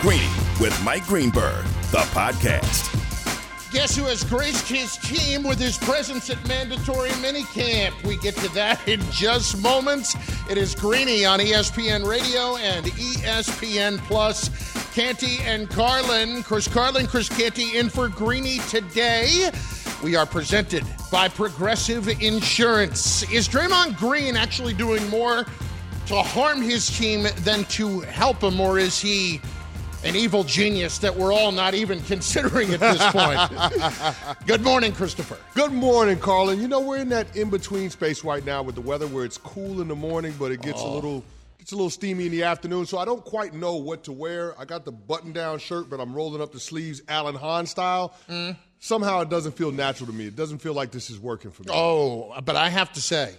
Greeny with Mike Greenberg, the podcast. Guess who has graced his team with his presence at mandatory minicamp? We get to that in just moments. It is Greeny on ESPN Radio and ESPN Plus. Canty and Carlin. Chris Carlin, Chris Canty in for Greeny today. We are presented by Progressive Insurance. Is Draymond Green actually doing more to harm his team than to help him, or is he an evil genius that we're all not even considering at this point. Good morning, Christopher. Good morning, Carlin. You know, we're in that in between space right now with the weather where it's cool in the morning, but it gets oh. a little gets a little steamy in the afternoon. So I don't quite know what to wear. I got the button down shirt, but I'm rolling up the sleeves Alan Hahn style. Mm. Somehow it doesn't feel natural to me. It doesn't feel like this is working for me. Oh, but I have to say,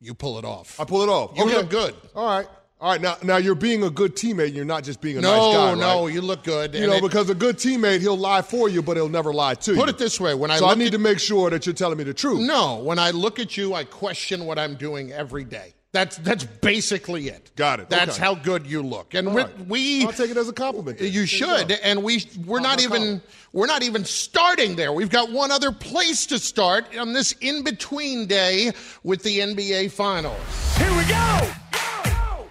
you pull it off. I pull it off. You okay. look good. All right. All right, now now you're being a good teammate. You're not just being a no, nice guy. No, right? you look good. You know, it, because a good teammate, he'll lie for you, but he'll never lie to you. Put it this way: when I so I need at, to make sure that you're telling me the truth. No, when I look at you, I question what I'm doing every day. That's that's basically it. Got it. That's okay. how good you look, and right. we. I'll take it as a compliment. Then. You should, and we we're not even we're not even starting there. We've got one other place to start on this in between day with the NBA Finals. Here we go.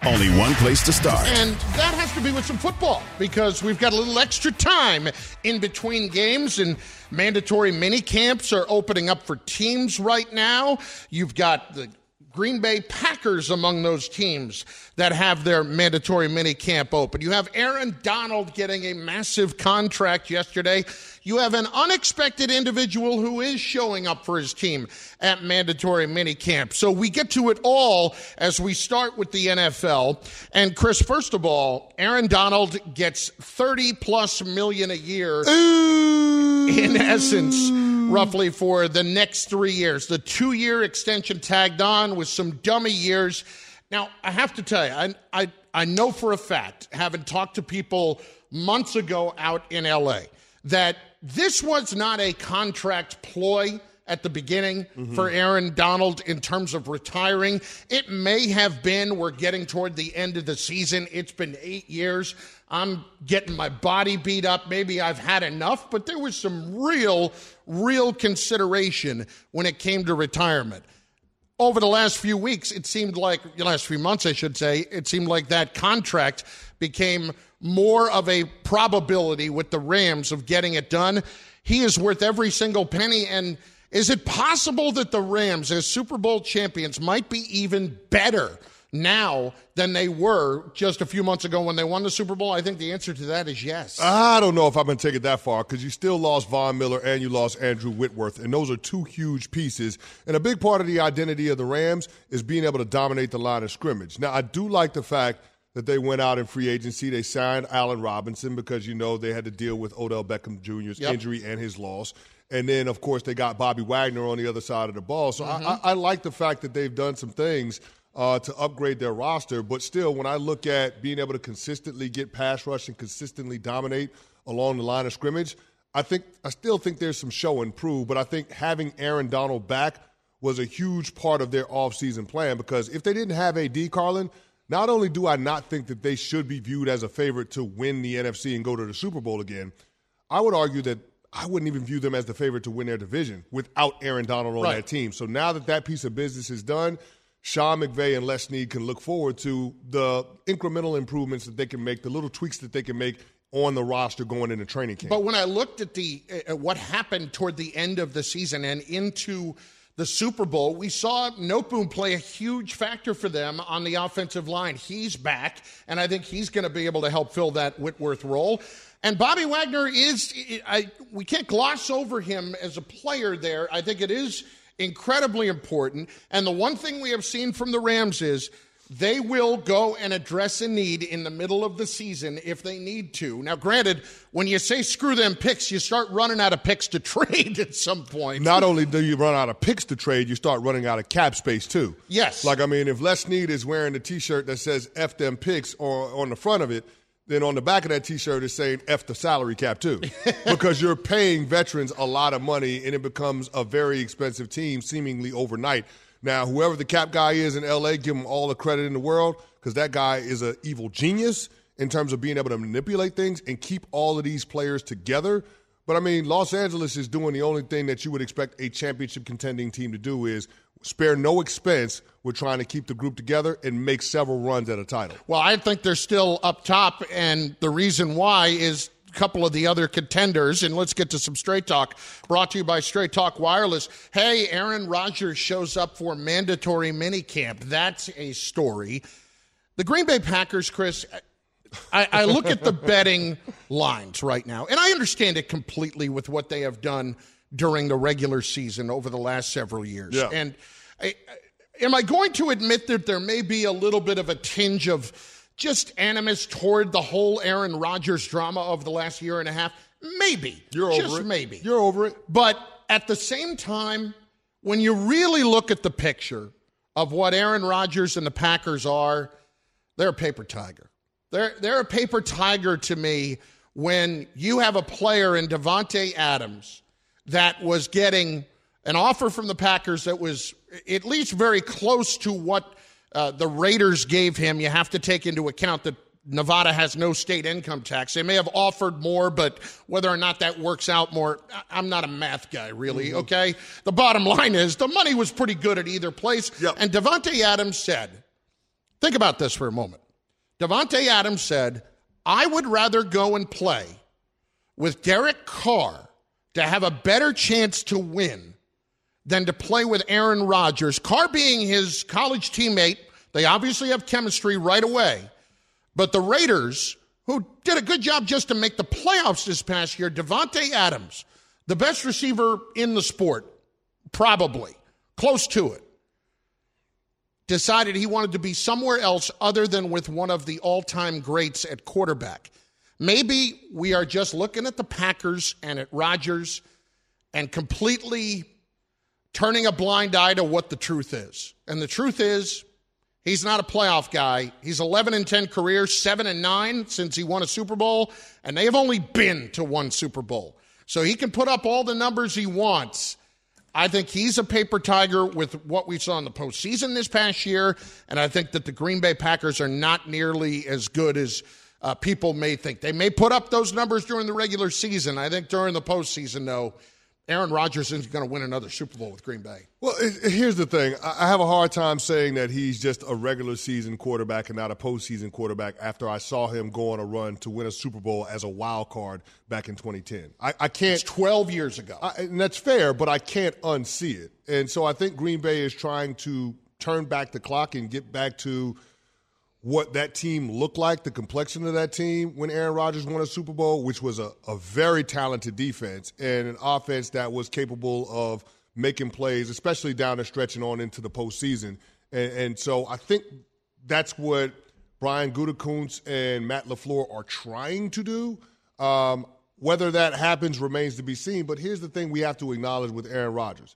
Only one place to start. And that has to be with some football because we've got a little extra time in between games and mandatory mini camps are opening up for teams right now. You've got the Green Bay Packers among those teams that have their mandatory mini camp open. You have Aaron Donald getting a massive contract yesterday. You have an unexpected individual who is showing up for his team at mandatory mini camp. So we get to it all as we start with the NFL. And Chris, first of all, Aaron Donald gets 30 plus million a year in essence roughly for the next three years. The two year extension tagged on with some dummy years. Now, I have to tell you, I, I, I know for a fact, having talked to people months ago out in LA, that this was not a contract ploy at the beginning mm-hmm. for Aaron Donald in terms of retiring. It may have been, we're getting toward the end of the season. It's been eight years. I'm getting my body beat up. Maybe I've had enough, but there was some real, real consideration when it came to retirement. Over the last few weeks, it seemed like, the last few months, I should say, it seemed like that contract became more of a probability with the Rams of getting it done. He is worth every single penny. And is it possible that the Rams, as Super Bowl champions, might be even better now than they were just a few months ago when they won the Super Bowl? I think the answer to that is yes. I don't know if I'm going to take it that far because you still lost Von Miller and you lost Andrew Whitworth, and those are two huge pieces. And a big part of the identity of the Rams is being able to dominate the line of scrimmage. Now, I do like the fact that they went out in free agency. They signed Allen Robinson because you know they had to deal with Odell Beckham Jr.'s yep. injury and his loss. And then, of course, they got Bobby Wagner on the other side of the ball. So mm-hmm. I, I, like the fact that they've done some things uh, to upgrade their roster. But still, when I look at being able to consistently get pass rush and consistently dominate along the line of scrimmage, I think I still think there's some show and prove. But I think having Aaron Donald back was a huge part of their offseason plan because if they didn't have AD Carlin, not only do I not think that they should be viewed as a favorite to win the NFC and go to the Super Bowl again, I would argue that I wouldn't even view them as the favorite to win their division without Aaron Donald on right. that team. So now that that piece of business is done, Sean McVay and Les Snead can look forward to the incremental improvements that they can make, the little tweaks that they can make on the roster going into training camp. But when I looked at the uh, what happened toward the end of the season and into the Super Bowl, we saw Noteboom play a huge factor for them on the offensive line. He's back, and I think he's going to be able to help fill that Whitworth role. And Bobby Wagner is, I, we can't gloss over him as a player there. I think it is incredibly important. And the one thing we have seen from the Rams is they will go and address a need in the middle of the season if they need to. Now, granted, when you say screw them picks, you start running out of picks to trade at some point. Not only do you run out of picks to trade, you start running out of cap space too. Yes. Like I mean, if Les Snead is wearing the T-shirt that says "F them picks" on on the front of it, then on the back of that T-shirt is saying "F the salary cap" too, because you're paying veterans a lot of money, and it becomes a very expensive team seemingly overnight. Now, whoever the cap guy is in LA, give him all the credit in the world because that guy is an evil genius in terms of being able to manipulate things and keep all of these players together. But I mean, Los Angeles is doing the only thing that you would expect a championship contending team to do is spare no expense with trying to keep the group together and make several runs at a title. Well, I think they're still up top, and the reason why is couple of the other contenders, and let's get to some straight talk. Brought to you by Straight Talk Wireless. Hey, Aaron Rodgers shows up for mandatory minicamp. That's a story. The Green Bay Packers, Chris. I, I look at the betting lines right now, and I understand it completely with what they have done during the regular season over the last several years. Yeah. And I, am I going to admit that there may be a little bit of a tinge of just animus toward the whole Aaron Rodgers drama of the last year and a half? Maybe. You're over just it. maybe. You're over it. But at the same time, when you really look at the picture of what Aaron Rodgers and the Packers are, they're a paper tiger. They're, they're a paper tiger to me when you have a player in Davante Adams that was getting an offer from the Packers that was at least very close to what uh, the Raiders gave him, you have to take into account that Nevada has no state income tax. They may have offered more, but whether or not that works out more, I'm not a math guy, really, mm-hmm. okay? The bottom line is the money was pretty good at either place. Yep. And Davante Adams said, think about this for a moment. Davante Adams said, I would rather go and play with Derek Carr to have a better chance to win than to play with Aaron Rodgers. Carr being his college teammate, they obviously have chemistry right away. But the Raiders, who did a good job just to make the playoffs this past year, Davante Adams, the best receiver in the sport, probably close to it, decided he wanted to be somewhere else other than with one of the all-time greats at quarterback. Maybe we are just looking at the Packers and at Rodgers and completely turning a blind eye to what the truth is. And the truth is, he's not a playoff guy. He's 11 and 10 career, 7 and 9 since he won a Super Bowl, and they have only been to one Super Bowl. So he can put up all the numbers he wants. I think he's a paper tiger with what we saw in the postseason this past year, and I think that the Green Bay Packers are not nearly as good as uh, people may think. They may put up those numbers during the regular season. I think during the postseason, though, Aaron Rodgers isn't going to win another Super Bowl with Green Bay. Well, here's the thing. I have a hard time saying that he's just a regular season quarterback and not a postseason quarterback after I saw him go on a run to win a Super Bowl as a wild card back in 2010. I, I can't. It's 12 years ago. I, and that's fair, but I can't unsee it. And so I think Green Bay is trying to turn back the clock and get back to – what that team looked like, the complexion of that team when Aaron Rodgers won a Super Bowl, which was a, a very talented defense and an offense that was capable of making plays, especially down the stretch and on into the postseason. And, and so I think that's what Brian Gutekunst and Matt LaFleur are trying to do. Um, whether that happens remains to be seen. But here's the thing we have to acknowledge with Aaron Rodgers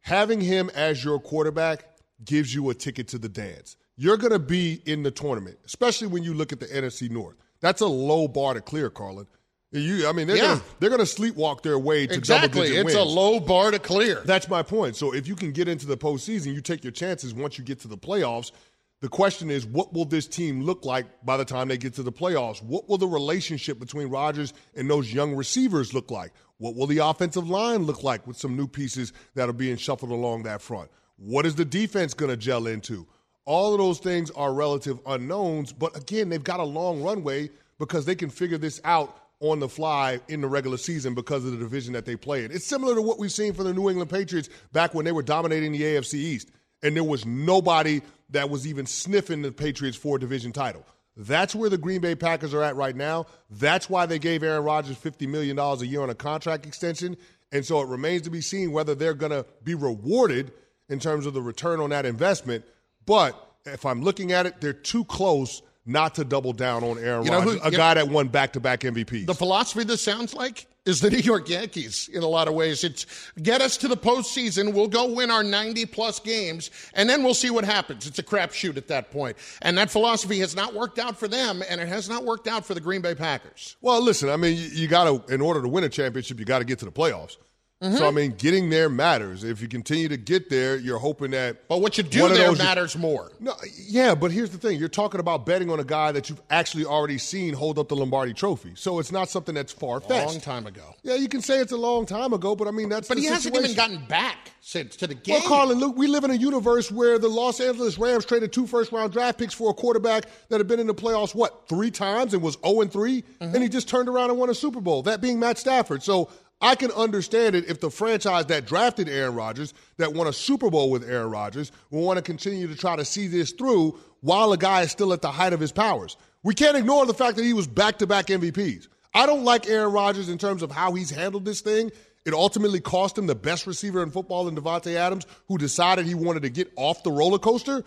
having him as your quarterback gives you a ticket to the dance you're going to be in the tournament, especially when you look at the NFC North. That's a low bar to clear, Carlin. You, I mean, they're yeah. gonna, they're going to sleepwalk their way to exactly. double digit It's wins. a low bar to clear. That's my point. So if you can get into the postseason, you take your chances. Once you get to the playoffs, the question is, what will this team look like by the time they get to the playoffs? What will the relationship between Rodgers and those young receivers look like? What will the offensive line look like with some new pieces that are being shuffled along that front? What is the defense going to gel into? All of those things are relative unknowns, but again, they've got a long runway because they can figure this out on the fly in the regular season because of the division that they play in. It's similar to what we've seen for the New England Patriots back when they were dominating the AFC East, and there was nobody that was even sniffing the Patriots for a division title. That's where the Green Bay Packers are at right now. That's why they gave Aaron Rodgers $50 million a year on a contract extension. And so it remains to be seen whether they're going to be rewarded in terms of the return on that investment. But if I'm looking at it, they're too close not to double down on Aaron You know Rodgers, who- a guy that won back-to-back MVPs. The philosophy this sounds like is the New York Yankees in a lot of ways. It's get us to the postseason. We'll go win our 90 plus games, and then we'll see what happens. It's a crapshoot at that point. And that philosophy has not worked out for them, and it has not worked out for the Green Bay Packers. Well, listen, I mean, you, you got to, in order to win a championship, you got to get to the playoffs. Mm-hmm. So, I mean, getting there matters. If you continue to get there, you're hoping that. But what you do one there those- matters more. No, yeah, but here's the thing: you're talking about betting on a guy that you've actually already seen hold up the Lombardi Trophy. So it's not something that's far fetched. Long time ago. Yeah, you can say it's a long time ago, but I mean that's. But the he hasn't situation. even gotten back since to the game. Well, Carlin, look, we live in a universe where the Los Angeles Rams traded two first round draft picks for a quarterback that had been in the playoffs, what, three times and was 0 and 3, Mm-hmm. and he just turned around and won a Super Bowl, that being Matt Stafford. So I can understand it if the franchise that drafted Aaron Rodgers, that won a Super Bowl with Aaron Rodgers, will want to continue to try to see this through while a guy is still at the height of his powers. We can't ignore the fact that he was back to back MVPs. I don't like Aaron Rodgers in terms of how he's handled this thing. It ultimately cost him the best receiver in football in Davante Adams, who decided he wanted to get off the roller coaster.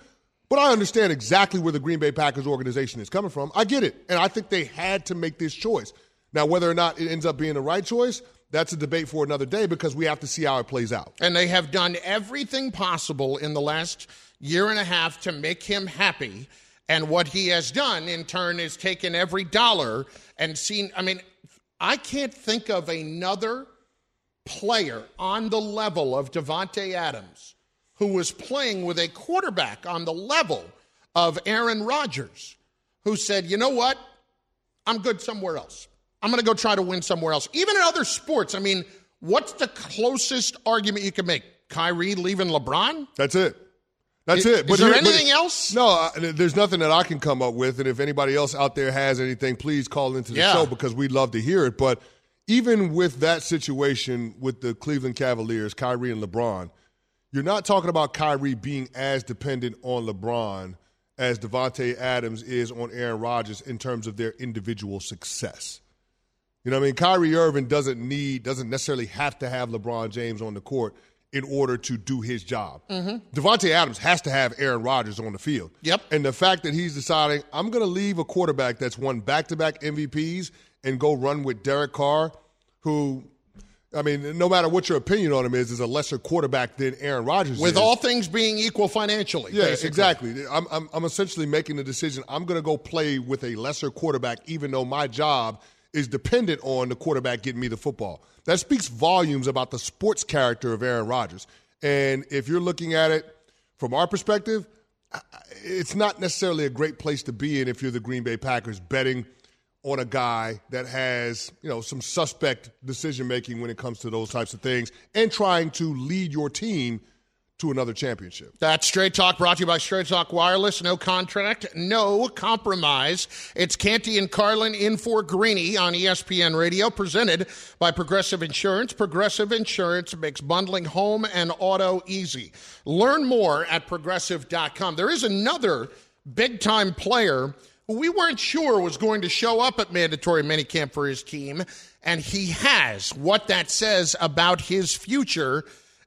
But I understand exactly where the Green Bay Packers organization is coming from. I get it. And I think they had to make this choice. Now, whether or not it ends up being the right choice, that's a debate for another day because we have to see how it plays out. And they have done everything possible in the last year and a half to make him happy. And what he has done in turn is taken every dollar and seen. I mean, I can't think of another player on the level of Davante Adams who was playing with a quarterback on the level of Aaron Rodgers who said, you know what? I'm good somewhere else. I'm going to go try to win somewhere else. Even in other sports, I mean, what's the closest argument you can make? Kyrie leaving LeBron? That's it. That's Is- it. is there here- anything else? No, uh, there's nothing that I can come up with. And if anybody else out there has anything, please call into the Yeah. show because we'd love to hear it. But even with that situation with the Cleveland Cavaliers, Kyrie and LeBron, you're not talking about Kyrie being as dependent on LeBron as Davante Adams is on Aaron Rodgers in terms of their individual success. You know what I mean? Kyrie Irving doesn't need, doesn't necessarily have to have LeBron James on the court in order to do his job. Mm-hmm. Davante Adams has to have Aaron Rodgers on the field. Yep. And the fact that he's deciding, I'm going to leave a quarterback that's won back to back MVPs and go run with Derek Carr, who, I mean, no matter what your opinion on him is, is a lesser quarterback than Aaron Rodgers With is. all things being equal financially. Yeah, basically. exactly. I'm, I'm, I'm essentially making the decision. I'm going to go play with a lesser quarterback, even though my job is dependent on the quarterback getting me the football. That speaks volumes about the sports character of Aaron Rodgers. And if you're looking at it from our perspective, it's not necessarily a great place to be in if you're the Green Bay Packers betting on a guy that has, you know, some suspect decision making when it comes to those types of things and trying to lead your team to another championship. That's Straight Talk brought to you by Straight Talk Wireless. No contract, no compromise. It's Canty and Carlin in for Greeny on ESPN Radio, presented by Progressive Insurance. Progressive Insurance makes bundling home and auto easy. Learn more at progressive.com. There is another big time player who we weren't sure was going to show up at mandatory minicamp for his team, and he has. What that says about his future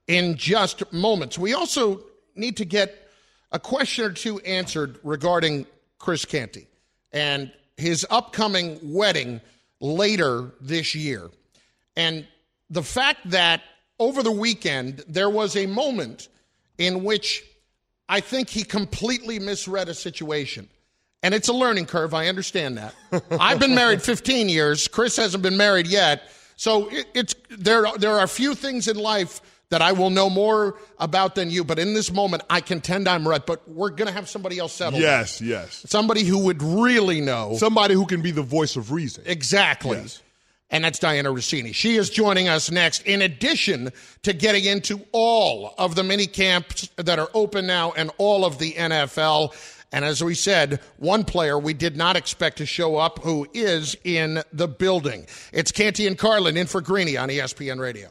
in just moments. We also need to get a question or two answered regarding Chris Canty and his upcoming wedding later this year. And the fact that over the weekend there was a moment in which I think he completely misread a situation. And it's a learning curve. I understand that. I've been married 15 years. Chris hasn't been married yet. So it, it's there. There are a few things in life that I will know more about than you. But in this moment, I contend I'm right. But we're going to have somebody else settle. Yes, yes. Somebody who would really know Somebody who can be the voice of reason. exactly. Yes. And that's Dianna Russini. She is joining us next, in addition to getting into all of the mini camps that are open now and all of the NFL. And as we said, one player we did not expect to show up who is in the building. It's Canty and Carlin in for Greeny on ESPN Radio.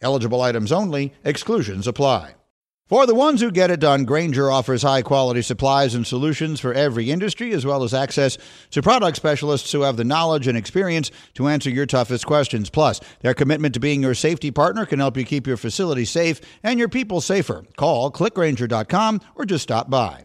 Eligible items only, exclusions apply. For the ones who get it done, Grainger offers high quality supplies and solutions for every industry, as well as access to product specialists who have the knowledge and experience to answer your toughest questions. Plus, their commitment to being your safety partner can help you keep your facility safe and your people safer. Call clickgrainger.com or just stop by.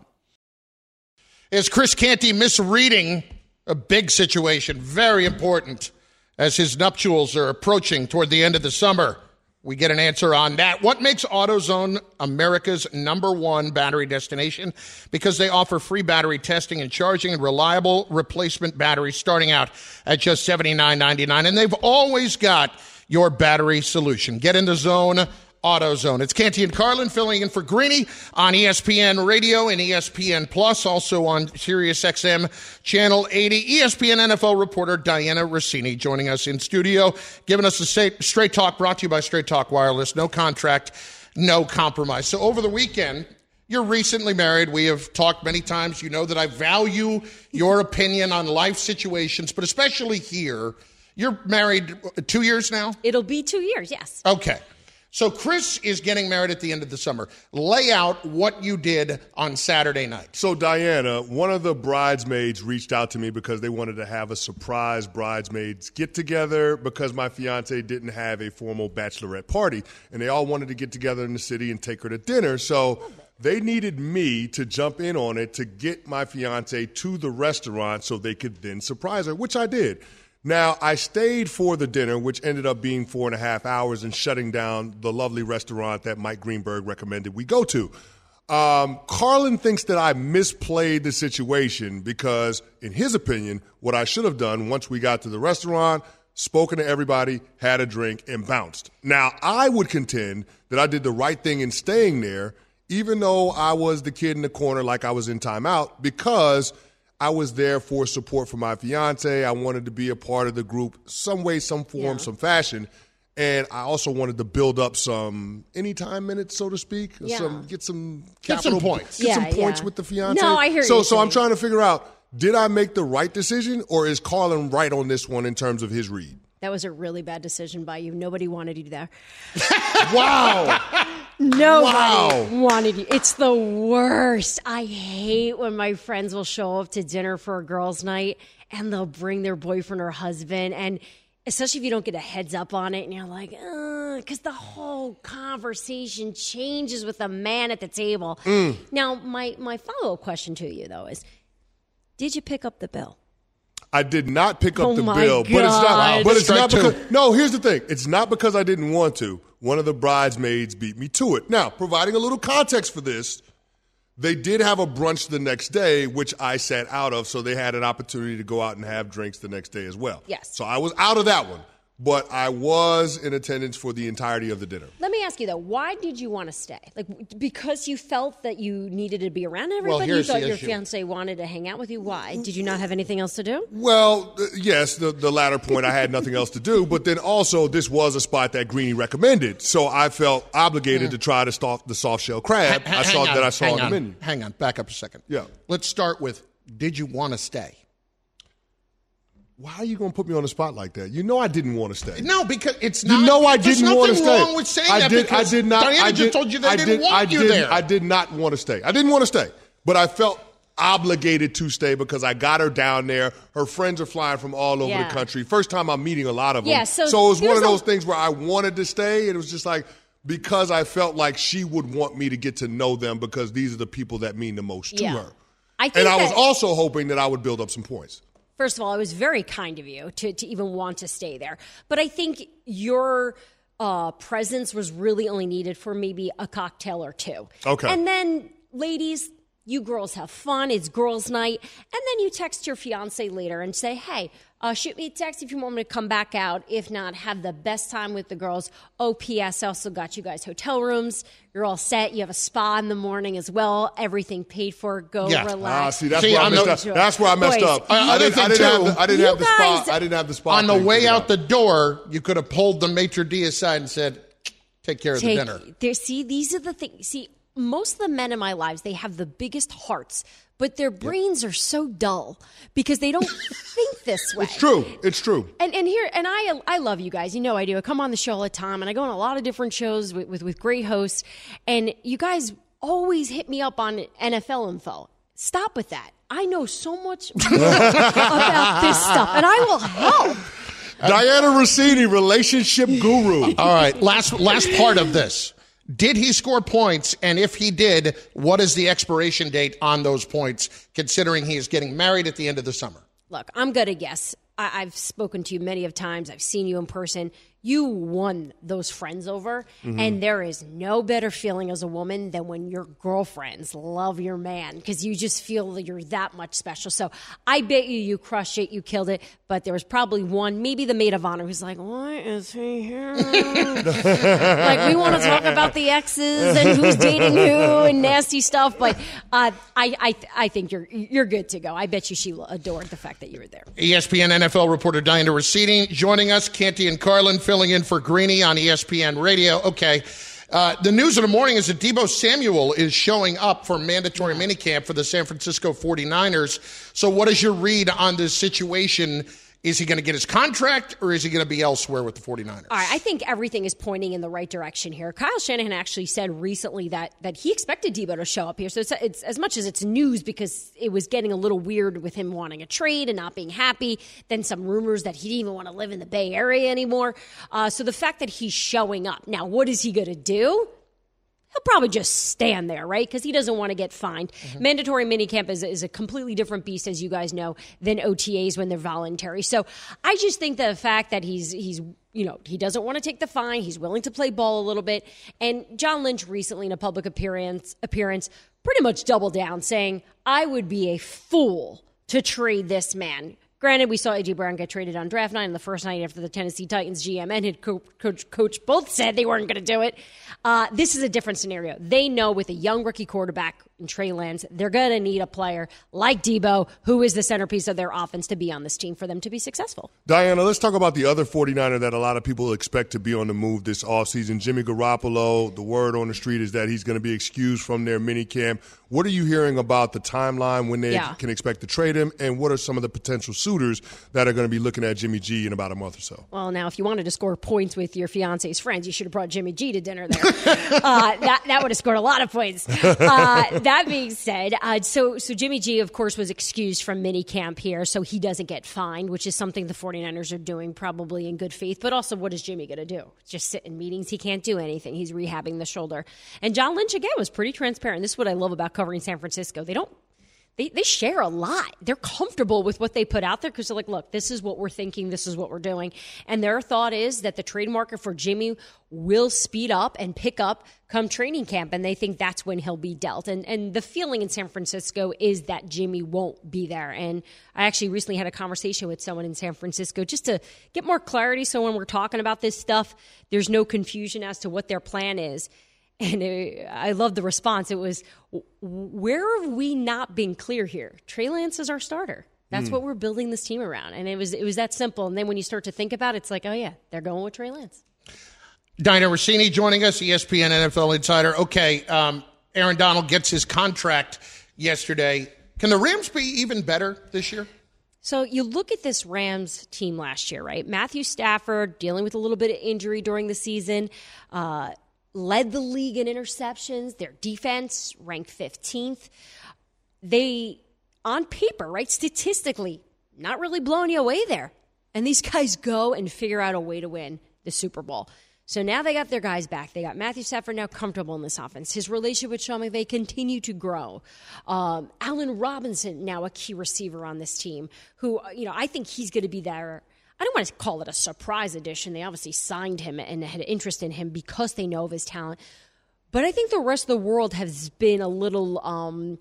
Is Chris Canty misreading a big situation? Very important as his nuptials are approaching toward the end of the summer. We get an answer on that. What makes AutoZone America's number one battery destination? Because they offer free battery testing and charging and reliable replacement batteries starting out at just $79.99. And they've always got your battery solution. Get in the zone AutoZone. It's Canty and Carlin filling in for Greeny on ESPN Radio and ESPN Plus, also on Sirius XM Channel 80. ESPN NFL reporter Dianna Russini joining us in studio, giving us a straight talk brought to you by Straight Talk Wireless. No contract, no compromise. So over the weekend, you're recently married. We have talked many times. You know that I value your opinion on life situations, but especially here. You're married uh, two years now? It'll be two years, yes. Okay. So Chris is getting married at the end of the summer. Lay out what you did on Saturday night. So Dianna, one of the bridesmaids reached out to me because they wanted to have a surprise bridesmaids get together because my fiance didn't have a formal bachelorette party and they all wanted to get together in the city and take her to dinner. So they needed me to jump in on it to get my fiance to the restaurant so they could then surprise her, which I did. Now, I stayed for the dinner, which ended up being four and a half hours and shutting down the lovely restaurant that Mike Greenberg recommended we go to. Um, Carlin thinks that I misplayed the situation because, in his opinion, what I should have done once we got to the restaurant, spoken to everybody, had a drink, and bounced. Now, I would contend that I did the right thing in staying there, even though I was the kid in the corner like I was in timeout, because – I was there for support for my fiance. I wanted to be a part of the group, some way, some form, yeah. some fashion. And I also wanted to build up some anytime minutes, so to speak. Yeah. Some get some capital, get some points. Get yeah, some points yeah. with the fiance. No, I hear so, you. So I'm trying to figure out: did I make the right decision, or is Carlin right on this one in terms of his read? That was a really bad decision by you. Nobody wanted you there. wow. Nobody wow. wanted you. It's the worst. I hate when my friends will show up to dinner for a girls' night and they'll bring their boyfriend or husband and especially if you don't get a heads up on it and you're like, because the whole conversation changes with the man at the table. Mm. Now, my, my follow up question to you, though, is did you pick up the bill? I did not pick up oh the bill, God. but it's not. But it's Strike not two. because. No, here's the thing. It's not because I didn't want to. One of the bridesmaids beat me to it. Now, providing a little context for this, they did have a brunch the next day, which I sat out of, so they had an opportunity to go out and have drinks the next day as well. Yes. So I was out of that one but I was in attendance for the entirety of the dinner. Let me ask you though, why did you want to stay? Like because you felt that you needed to be around everybody. you here's thought the your issue. fiance wanted to hang out with you. Why? Did you not have anything else to do? Well, uh, yes, the, the latter point, I had nothing else to do, but then also this was a spot that Greeny recommended, so I felt obligated to try to stop the soft shell crab. Ha- I saw hang that I saw hang on the menu. Hang on, back up a second. Yeah. Let's start with did you want to stay? Why are you going to put me on the spot like that? You know I didn't want to stay. No, because it's not. You know I didn't want to stay. There's nothing wrong with saying I that did. I did not. Dianna I just told you they I didn't did, want I you did, there. I did not want to stay. I didn't want to stay, but I felt obligated to stay because I got her down there. Her friends are flying from all over Yeah. the country. First time I'm meeting a lot of them. Yeah, so so it was one of those a- things where I wanted to stay, and it was just like because I felt like she would want me to get to know them because these are the people that mean the most to Yeah. her. I think And I was also hoping that I would build up some points. First of all, it was very kind of you to, to even want to stay there. But I think your uh, presence was really only needed for maybe a cocktail or two. Okay. And then, ladies, You girls have fun. It's girls' night. And then you text your fiance later and say, hey, uh, shoot me a text if you want me to come back out. If not, have the best time with the girls. OPS also got you guys hotel rooms. You're all set. You have a spa in the morning as well. Everything paid for. Go Yeah. Ah, relax. see, that's See, where I on messed the- up. That's where I messed Boys, up. I, I other didn't, I didn't have the, I didn't have the spot. guys- I didn't have the spot. On the way out the door, you could have pulled the maitre d' aside and said, "Take care of take the dinner." there see these are the things see most of the men in my lives they have the biggest hearts but their brains are so dull because they don't think this way It's true. It's true. and and here and I I love you guys. You know I do. I come on the show all the time, and I go on a lot of different shows with with, with great hosts. And you guys always hit me up on NFL info. Stop with that. I know so much about this stuff, and I will help. Dianna Russini, relationship guru. All right, last last part of this. Did he score points? And if he did, what is the expiration date on those points, considering he is getting married at the end of the summer? Look, I'm gonna guess. I, I've spoken to you many of times. I've seen you in person. You won those friends over, and there is no better feeling as a woman than when your girlfriends love your man because you just feel that you're that much special. So I bet you you crushed it, you killed it. But there was probably one, maybe the maid of honor, who's like, "Why is he here?" like we want to talk about the exes and who's dating who and nasty stuff. But uh, I, I, I think you're you're good to go. I bet you she adored the fact that you were there. ESPN NFL reporter Dianna Russini joining us. Canty and Carlin filling in for Greeny on ESPN Radio. Okay. Uh, the news of the morning is that Deebo Samuel is showing up for mandatory minicamp for the San Francisco 49ers. So, what is your read on this situation? Is he going to get his contract or is he going to be elsewhere with the 49ers? All right, I think everything is pointing in the right direction here. Kyle Shanahan actually said recently that that he expected Deebo to show up here. So it's, it's as much as it's news because it was getting a little weird with him wanting a trade and not being happy. Then some rumors that he didn't even want to live in the Bay Area anymore. Uh, so the fact that he's showing up now, what is he going to do? He'll probably just stand there, right? Because he doesn't want to get fined. Mm-hmm. Mandatory minicamp is, is a completely different beast, as you guys know, than OTAs when they're voluntary. So I just think the fact that he's he's you know he doesn't want to take the fine, he's willing to play ball a little bit. And John Lynch recently in a public appearance appearance pretty much doubled down, saying I would be a fool to trade this man. Granted, we saw AJ Brown get traded on draft night, and the first night after the Tennessee Titans GM and head co- coach, coach both said they weren't going to do it. Uh, this is a different scenario. They know with a young rookie quarterback in Trey Lance, they're going to need a player like Deebo, who is the centerpiece of their offense, to be on this team for them to be successful. Dianna, let's talk about the other 49er that a lot of people expect to be on the move this offseason. Jimmy Garoppolo, the word on the street is that he's going to be excused from their minicamp. What are you hearing about the timeline when they Yeah. can expect to trade him, and what are some of the potential suitors that are going to be looking at Jimmy G in about a month or so? Well, now, if you wanted to score points with your fiance's friends, you should have brought Jimmy G to dinner there. uh, that that would have scored a lot of points. Uh, that being said, uh, so so Jimmy G, of course, was excused from mini camp here, so he doesn't get fined, which is something the 49ers are doing probably in good faith. But also, what is Jimmy going to do? Just sit in meetings? He can't do anything. He's rehabbing the shoulder. And John Lynch, again, was pretty transparent. This is what I love about covering San Francisco. They don't they, they share a lot. They're comfortable with what they put out there because they're like, look, this is what we're thinking, this is what we're doing. And their thought is that the trade market for Jimmy will speed up and pick up come training camp. And they think that's when he'll be dealt. And, and the feeling in San Francisco is that Jimmy won't be there. And I actually recently had a conversation with someone in San Francisco just to get more clarity. So when we're talking about this stuff, there's no confusion as to what their plan is. And it, I love the response. It was, where have we not been clear here? Trey Lance is our starter. That's what we're building this team around. And it was it was that simple. And then when you start to think about it, it's like, oh yeah, they're going with Trey Lance. Dianna Russini joining us, ESPN NFL Insider. Okay, um, Aaron Donald gets his contract yesterday. Can the Rams be even better this year? So you look at this Rams team last year, right? Matthew Stafford dealing with a little bit of injury during the season, uh, led the league in interceptions. Their defense ranked 15th. They, on paper, right, statistically, not really blowing you away there. And these guys go and figure out a way to win the Super Bowl. So now they got their guys back. They got Matthew Stafford now comfortable in this offense. His relationship with Sean McVay continue to grow. Um, Allen Robinson now a key receiver on this team, who you know I think he's going to be there. I don't want to call it a surprise addition. They obviously signed him and had interest in him because they know of his talent. But I think the rest of the world has been a little um,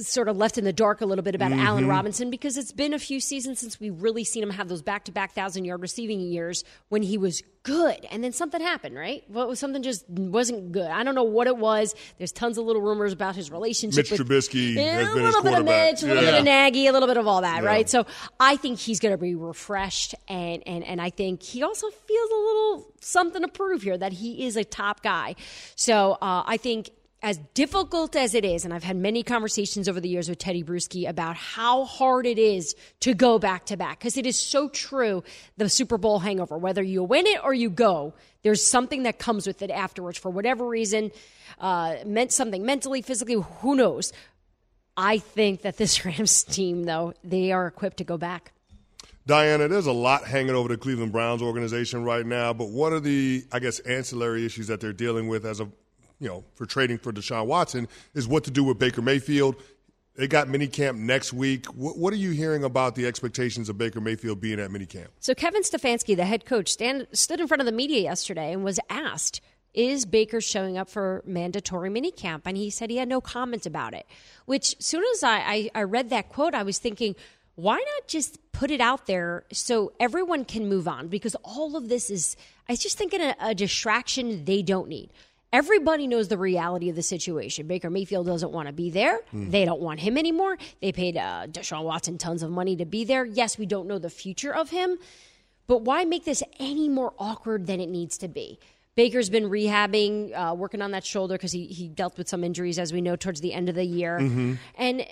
sort of left in the dark a little bit about Mm-hmm. Allen Robinson because it's been a few seasons since we've really seen him have those back to back thousand yard receiving years when he was good. And then something happened, right? What was something just wasn't good. I don't know what it was. There's tons of little rumors about his relationship Mitch with Trubisky Yeah, has a little bit of. Mitch, a little Yeah. bit of Nagy, a little bit of all that, right? So I think he's going to be refreshed, and, and and I think he also feels a little something to prove here that he is a top guy. So uh, I think. As difficult as it is, and I've had many conversations over the years with Tedy Bruschi about how hard it is to go back to back, because it is so true the Super Bowl hangover. Whether you win it or you go, there's something that comes with it afterwards for whatever reason, uh, meant something mentally, physically, who knows. I think that this Rams team, though, they are equipped to go back. Dianna, there's a lot hanging over the Cleveland Browns organization right now, but one of the, I guess, ancillary issues that they're dealing with as a, you know, for trading for Deshaun Watson is what to do with Baker Mayfield. They got minicamp next week. What, what are you hearing about the expectations of Baker Mayfield being at minicamp? So Kevin Stefanski, the head coach, stand, stood in front of the media yesterday and was asked, "Is Baker showing up for mandatory minicamp?" And he said he had no comment about it. Which, soon as I, I, I read that quote, I was thinking, why not just put it out there so everyone can move on? Because all of this is, I just thinking, a, a distraction they don't need. Everybody knows the reality of the situation. Baker Mayfield doesn't want to be there. They don't want him anymore. They paid uh, Deshaun Watson tons of money to be there. Yes, we don't know the future of him, but why make this any more awkward than it needs to be? Baker's been rehabbing, uh, working on that shoulder because he, he dealt with some injuries, as we know, towards the end of the year. And uh,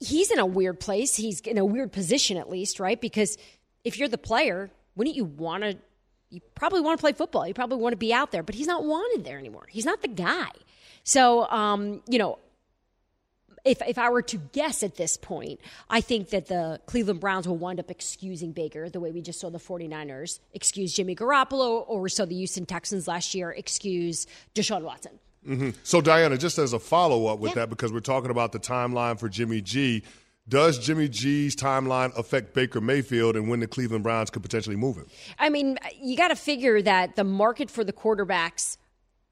he's in a weird place. He's in a weird position, at least, right? Because if you're the player, wouldn't you want to? You probably want to play football. You probably want to be out there, but he's not wanted there anymore. He's not the guy. So, um, you know, if if I were to guess at this point, I think that the Cleveland Browns will wind up excusing Baker the way we just saw the 49ers excuse Jimmy Garoppolo or we saw the Houston Texans last year excuse Deshaun Watson. So, Dianna, just as a follow up with Yeah. that, because we're talking about the timeline for Jimmy G, does Jimmy G's timeline affect Baker Mayfield and when the Cleveland Browns could potentially move him? I mean, you got to figure that the market for the quarterbacks,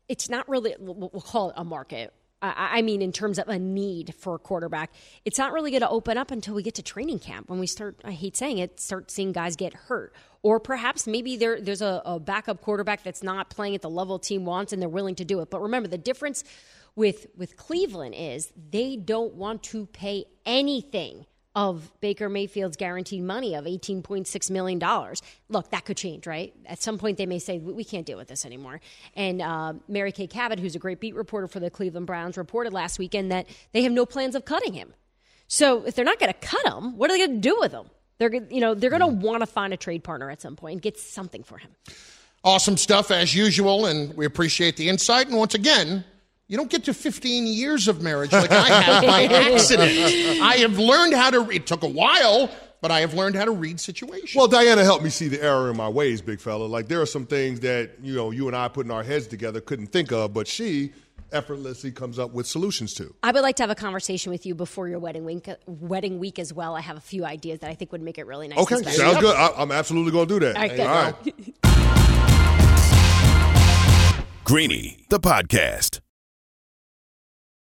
it's not really, we'll call it a market. I I mean, in terms of a need for a quarterback, it's not really going to open up until we get to training camp. When we start, I hate saying it, start seeing guys get hurt. Or perhaps maybe there, there's a, a backup quarterback that's not playing at the level team wants and they're willing to do it. But remember, the difference with, with Cleveland is they don't want to pay anything of Baker Mayfield's guaranteed money of $18.6 million. Look, that could change, right? At some point, they may say, we can't deal with this anymore. And uh, Mary Kay Cabot, who's a great beat reporter for the Cleveland Browns, reported last weekend that they have no plans of cutting him. So if they're not going to cut him, what are they going to do with him? They're, you know, they're going to want to find a trade partner at some point and get something for him. Awesome stuff as usual, and we appreciate the insight. And once again, you don't get to 15 years of marriage like I have by accident. I have learned how to. It took a while, but I have learned how to read situations. Well, Dianna helped me see the error in my ways, big fella. Like there are some things that you know you and I putting our heads together couldn't think of, but she effortlessly comes up with solutions to. I would like to have a conversation with you before your wedding week, wedding week as well. I have a few ideas that I think would make it really nice. Okay, and special. sounds good. I, I'm absolutely going to do that. All right, good. All right. Greeny, the podcast.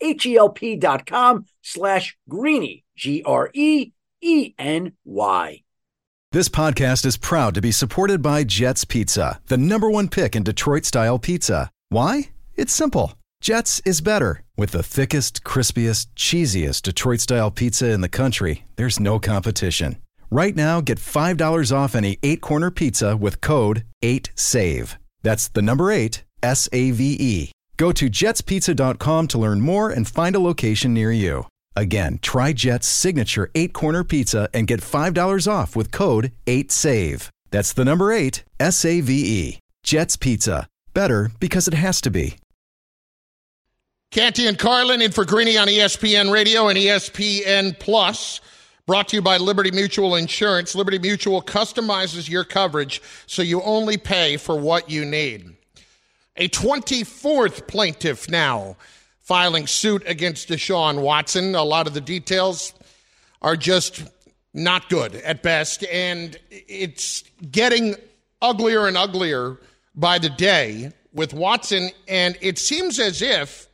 H-E-L-P dot com slash greeny, G-R-E-E-N-Y. This podcast is proud to be supported by Jets Pizza, the number one pick in Detroit style pizza. Why? It's simple. Jets is better. With the thickest, crispiest, cheesiest Detroit style pizza in the country, there's no competition. Right now, get $5 off any eight corner pizza with code 8SAVE. That's the number eight, S A V E. Go to jetspizza.com to learn more and find a location near you. Again, try Jet's signature eight corner pizza and get $5 off with code 8SAVE. That's the number eight, S A V E. Jet's Pizza. Better because it has to be. Canty and Carlin in for Greeny on ESPN Radio and ESPN Plus. Brought to you by Liberty Mutual Insurance. Liberty Mutual customizes your coverage so you only pay for what you need. A 24th plaintiff now filing suit against Deshaun Watson. A lot of the details are just not good at best, and it's getting uglier and uglier by the day with Watson, and it seems as if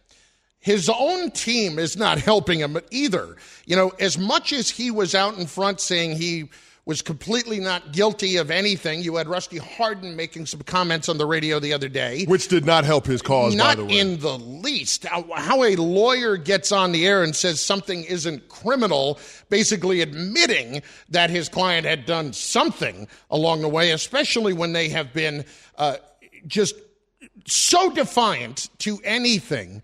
his own team is not helping him either. You know, as much as he was out in front saying he was completely not guilty of anything, you had Rusty Hardin making some comments on the radio the other day. Which did not help his cause, not by the way. in the least. How, how a lawyer gets on the air and says something isn't criminal, basically admitting that his client had done something along the way, especially when they have been uh, just so defiant to anything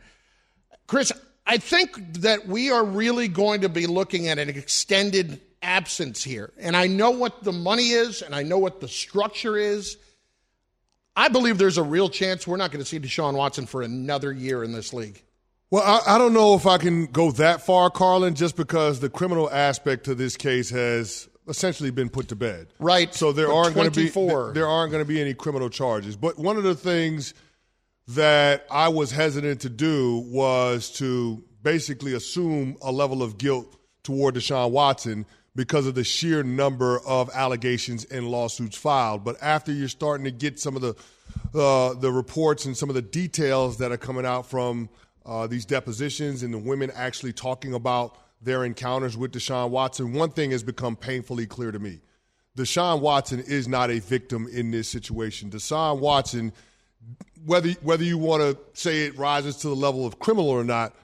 Chris, I think that we are really going to be looking at an extended absence here. And I know what the money is, and I know what the structure is. I believe there's a real chance we're not going to see Deshaun Watson for another year in this league. Well, I, I, don't know if I can go that far, Carlin, just because the criminal aspect to this case has essentially been put to bed. Right. So there aren't going to be there aren't going to be any criminal charges. But one of the things – that I was hesitant to do was to basically assume a level of guilt toward Deshaun Watson because of the sheer number of allegations and lawsuits filed. But after you're starting to get some of the uh, the reports and some of the details that are coming out from uh, these depositions and the women actually talking about their encounters with Deshaun Watson, one thing has become painfully clear to me. Deshaun Watson is not a victim in this situation. Deshaun Watson – whether whether you want to say it rises to the level of criminal or not,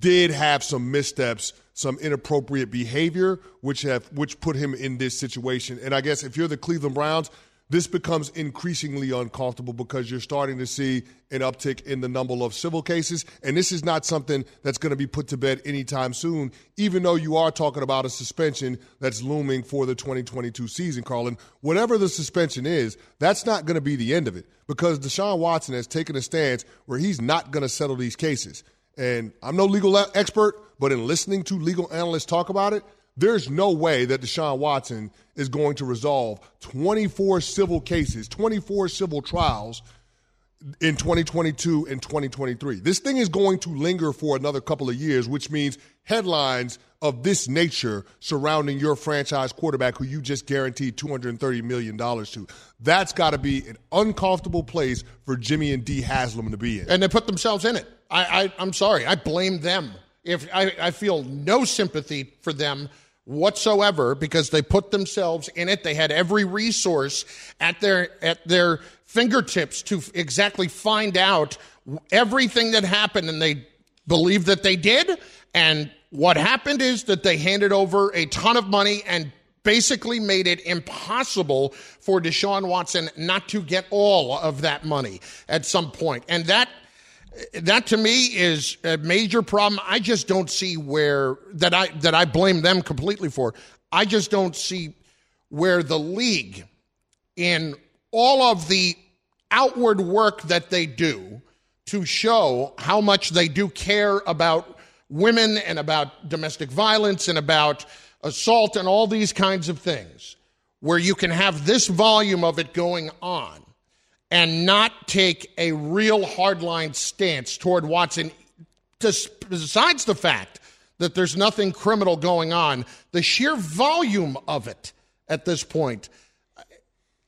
did have some missteps, some inappropriate behavior, which have which put him in this situation. And I guess if you're the Cleveland Browns, this becomes increasingly uncomfortable because you're starting to see an uptick in the number of civil cases. And this is not something that's going to be put to bed anytime soon, even though you are talking about a suspension that's looming for the 2022 season, Carlin. Whatever the suspension is, that's not going to be the end of it because Deshaun Watson has taken a stance where he's not going to settle these cases. And I'm no legal expert, but in listening to legal analysts talk about it, there's no way that Deshaun Watson is going to resolve 24 civil cases, 24 civil trials in 2022 and 2023. This thing is going to linger for another couple of years, which means headlines of this nature surrounding your franchise quarterback who you just guaranteed $230 million to. That's got to be an uncomfortable place for Jimmy and Dee Haslam to be in. And they put themselves in it. I, I, am sorry. I blame them. If I, I feel no sympathy for them whatsoever because they put themselves in it. They had every resource at their at their fingertips to exactly find out everything that happened and they believe that they did and what happened is that they handed over a ton of money and basically made it impossible for Deshaun Watson not to get all of that money at some point. And that that to me is a major problem. I just don't see where that I that I blame them completely for. I just don't see where the league in all of the outward work that they do to show how much they do care about women and about domestic violence and about assault and all these kinds of things where you can have this volume of it going on and not take a real hardline stance toward Watson, besides the fact that there's nothing criminal going on, the sheer volume of it at this point.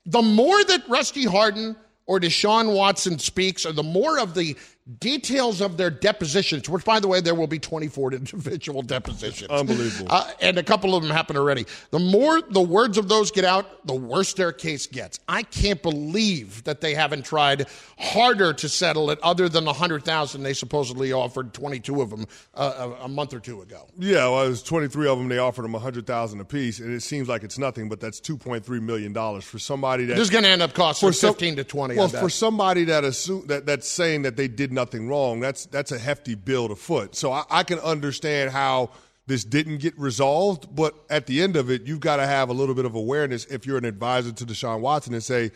The more that Rusty Hardin or Deshaun Watson speaks, or the more of the details of their depositions, which, by the way, there will be 24 individual depositions. Unbelievable. Uh, and a couple of them happen already. The more the words of those get out, the worse their case gets. I can't believe that they haven't tried harder to settle it other than the 100000 they supposedly offered 22 of them uh, a, a month or two ago. Yeah, well, it was 23 of them. They offered them 100000 apiece, and it seems like it's nothing, but that's $2.3 million for somebody that. This is going to end up costing for some- 15 to 20 Well, for somebody that assume that that's saying that they did nothing wrong, that's that's a hefty bill to foot. So I, I can understand how this didn't get resolved, but at the end of it, you've got to have a little bit of awareness if you're an advisor to Deshaun Watson and say.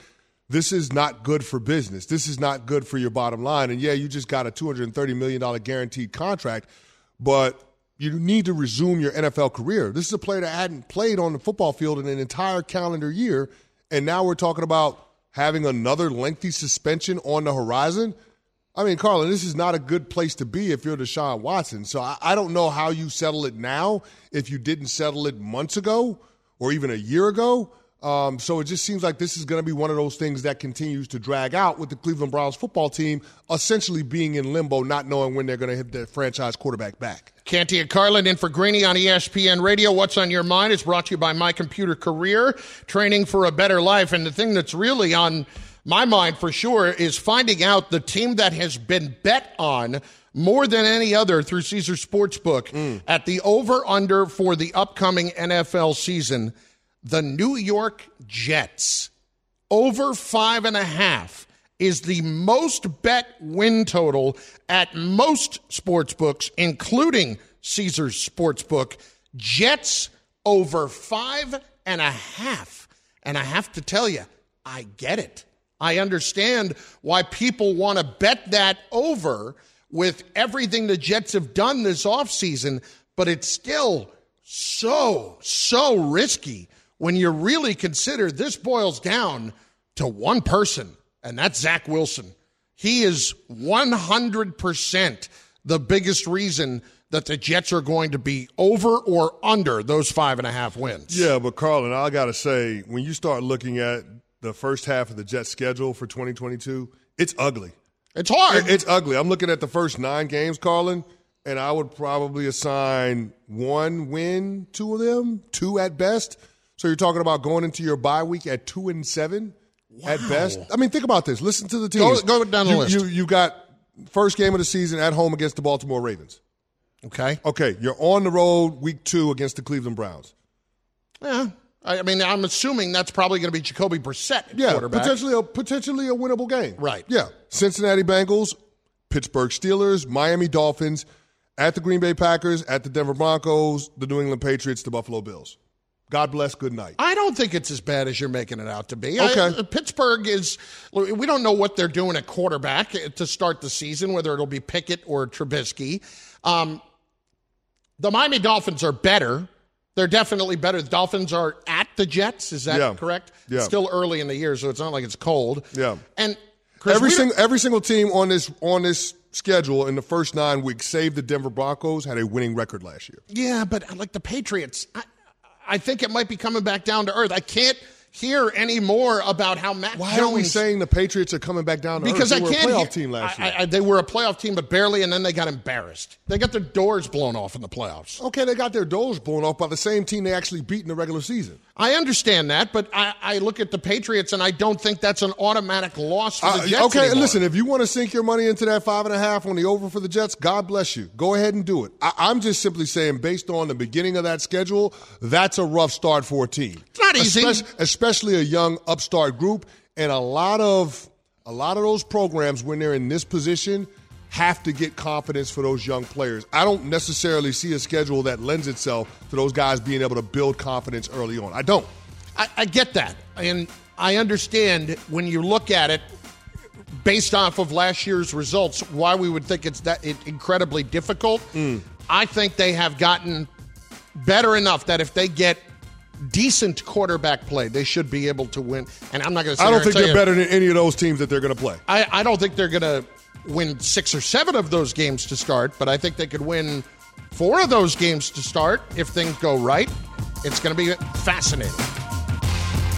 This is not good for business. This is not good for your bottom line. And yeah, you just got a $230 million guaranteed contract, but you need to resume your NFL career. This is a player that hadn't played on the football field in an entire calendar year, and now we're talking about having another lengthy suspension on the horizon. I mean, Carlin, this is not a good place to be if you're Deshaun Watson. So I, I don't know how you settle it now if you didn't settle it months ago or even a year ago. Um, so it just seems like this is going to be one of those things that continues to drag out with the Cleveland Browns football team essentially being in limbo, not knowing when they're going to hit their franchise quarterback back. Canty and Carlin in for Greeny on ESPN Radio. What's on your mind? It's brought to you by My Computer Career, training for a better life. And the thing that's really on my mind for sure is finding out the team that has been bet on more than any other through Caesar Sportsbook mm. at the over under for the upcoming NFL season, the New York Jets. Over five and a half is the most bet win total at most sports books, including Caesars Sportsbook. Jets over five and a half. And I have to tell you, I get it. I understand why people want to bet that over with everything the Jets have done this offseason, but it's still so, so risky when you really consider this boils down to one person, and that's Zach Wilson. He is 100% the biggest reason that the Jets are going to be over or under those five and a half wins. Yeah, but Carlin, I got to say, when you start looking at the first half of the Jets schedule for 2022, it's ugly. It's hard. It's ugly. I'm looking at the first nine games, Carlin, and I would probably assign one win, two of them, two at best. So you're talking about going into your bye week at two and seven at best. I mean, think about this. Listen to the teams. Go- go down the you, list. You, you got first game of the season at home against the Baltimore Ravens. Okay. Okay, you're on the road week two against the Cleveland Browns. Yeah. I mean, I'm assuming that's probably going to be Jacoby Brissett at Yeah, quarterback. potentially a potentially a winnable game. Right. Yeah. Cincinnati Bengals, Pittsburgh Steelers, Miami Dolphins, at the Green Bay Packers, at the Denver Broncos, the New England Patriots, the Buffalo Bills. God bless. Good night. I don't think it's as bad as you're making it out to be. Okay. I- Pittsburgh is, we don't know what they're doing at quarterback to start the season, whether it'll be Pickett or Trubisky. Um, the Miami Dolphins are better. They're definitely better. The Dolphins are the Jets. Is that Yeah. correct? Yeah. It's still early in the year, so it's not like it's cold. Yeah. And Chris, every single every single team on this on this schedule in the first nine weeks, save the Denver Broncos, had a winning record last year. Yeah, but uh, like the Patriots, I, I think it might be coming back down to earth. I can't hear any more about how Mac Why Jones. are we saying the Patriots are coming back down to because? I can't a playoff hear- team last year. I- they were a playoff team, but barely, and then they got embarrassed. They got their doors blown off in the playoffs. okay, they got their doors blown off by the same team they actually beat in the regular season. I understand that, but I, I look at the Patriots, and I don't think that's an automatic loss for the Uh, Jets. okay, anymore. listen, if you want to sink your money into that five and a half on the over for the Jets, God bless you. Go ahead and do it. I, I'm just simply saying, based on the beginning of that schedule, that's a rough start for a team. It's not easy. especially, especially a young upstart group, and a lot of a lot of those programs when they're in this position have to get confidence for those young players. I don't necessarily see a schedule that lends itself to those guys being able to build confidence early on. I don't. I, I get that, and I understand when you look at it based off of last year's results, why we would think it's that it, incredibly difficult. Mm. I think they have gotten better enough that if they get decent quarterback play, they should be able to win. And I'm not going to. I don't think they're better than any of those teams that they're going to play. I, I don't think they're going to win six or seven of those games to start, but I think they could win four of those games to start if things go right. It's going to be fascinating.